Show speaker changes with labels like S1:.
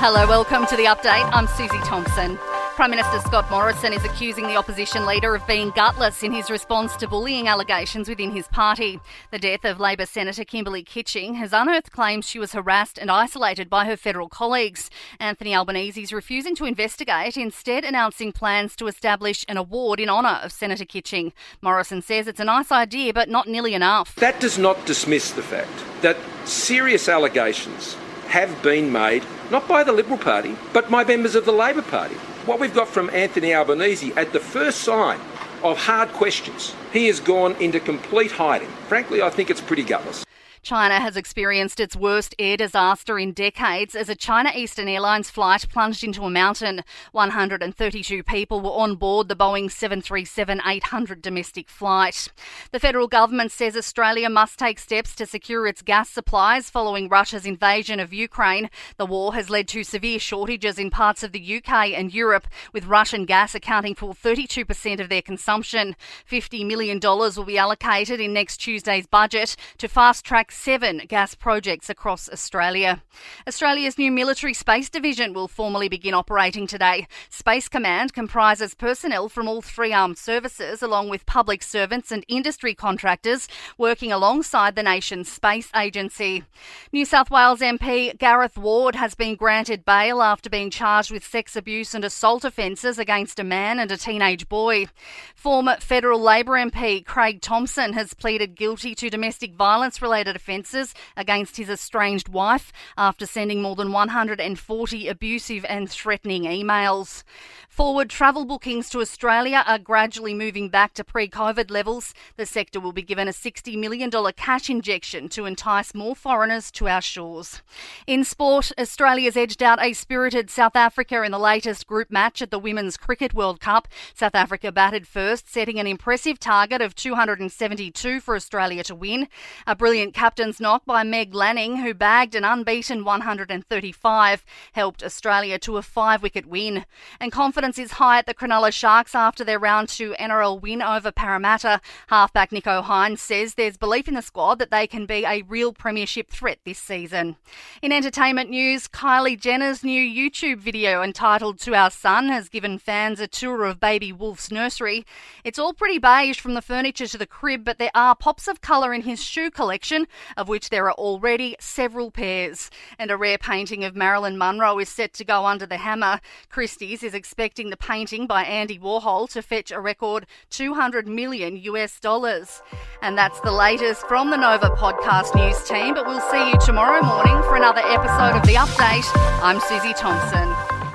S1: Hello, welcome to the update. I'm Susie Thompson. Prime Minister Scott Morrison is accusing the opposition leader of being gutless in his response to bullying allegations within his party. The death of Labor Senator Kimberley Kitching has unearthed claims she was harassed and isolated by her federal colleagues. Anthony Albanese is refusing to investigate, instead announcing plans to establish an award in honour of Senator Kitching. Morrison says it's a nice idea, but not nearly enough.
S2: That does not dismiss the fact that serious allegations have been made not by the Liberal Party, but by members of the Labor Party. What we've got from Anthony Albanese at the first sign of hard questions, he has gone into complete hiding. Frankly, I think it's pretty gutless.
S1: China has experienced its worst air disaster in decades as a China Eastern Airlines flight plunged into a mountain. 132 people were on board the Boeing 737 800 domestic flight. The federal government says Australia must take steps to secure its gas supplies following Russia's invasion of Ukraine. The war has led to severe shortages in parts of the UK and Europe, with Russian gas accounting for 32% of their consumption. $50 million will be allocated in next Tuesday's budget to fast track seven gas projects across Australia. Australia's new military space division will formally begin operating today. Space Command comprises personnel from all three armed services, along with public servants and industry contractors working alongside the nation's space agency. New South Wales MP Gareth Ward has been granted bail after being charged with sex abuse and assault offences against a man and a teenage boy. Former federal Labor MP Craig Thomson has pleaded guilty to domestic violence related offences against his estranged wife after sending more than 140 abusive and threatening emails. Forward travel bookings to Australia are gradually moving back to pre COVID levels. The sector will be given a $60 million cash injection to entice more foreigners to our shores. In sport, Australia's edged out a spirited South Africa in the latest group match at the Women's Cricket World Cup. South Africa batted first, setting an impressive target of 272 for Australia to win. A brilliant captain's knock by Meg Lanning, who bagged an unbeaten 135, helped Australia to a five wicket win. And confidence is high at the Cronulla Sharks after their round two NRL win over Parramatta. Halfback Nicho Hynes says there's belief in the squad that they can be a real premiership threat this season. In entertainment news, Kylie Jenner's new YouTube video entitled To Our Son has given fans a tour of baby Wolf's nursery. It's all pretty beige from the furniture to the crib, but there are pops of colour in his shoe collection, of which there are already several pairs. And a rare painting of Marilyn Monroe is set to go under the hammer. Christie's is expecting the painting by Andy Warhol to fetch a record 200 million US dollars. And that's the latest from the Nova podcast news team, but we'll see you tomorrow morning for another episode of The Update. I'm Susie Thompson.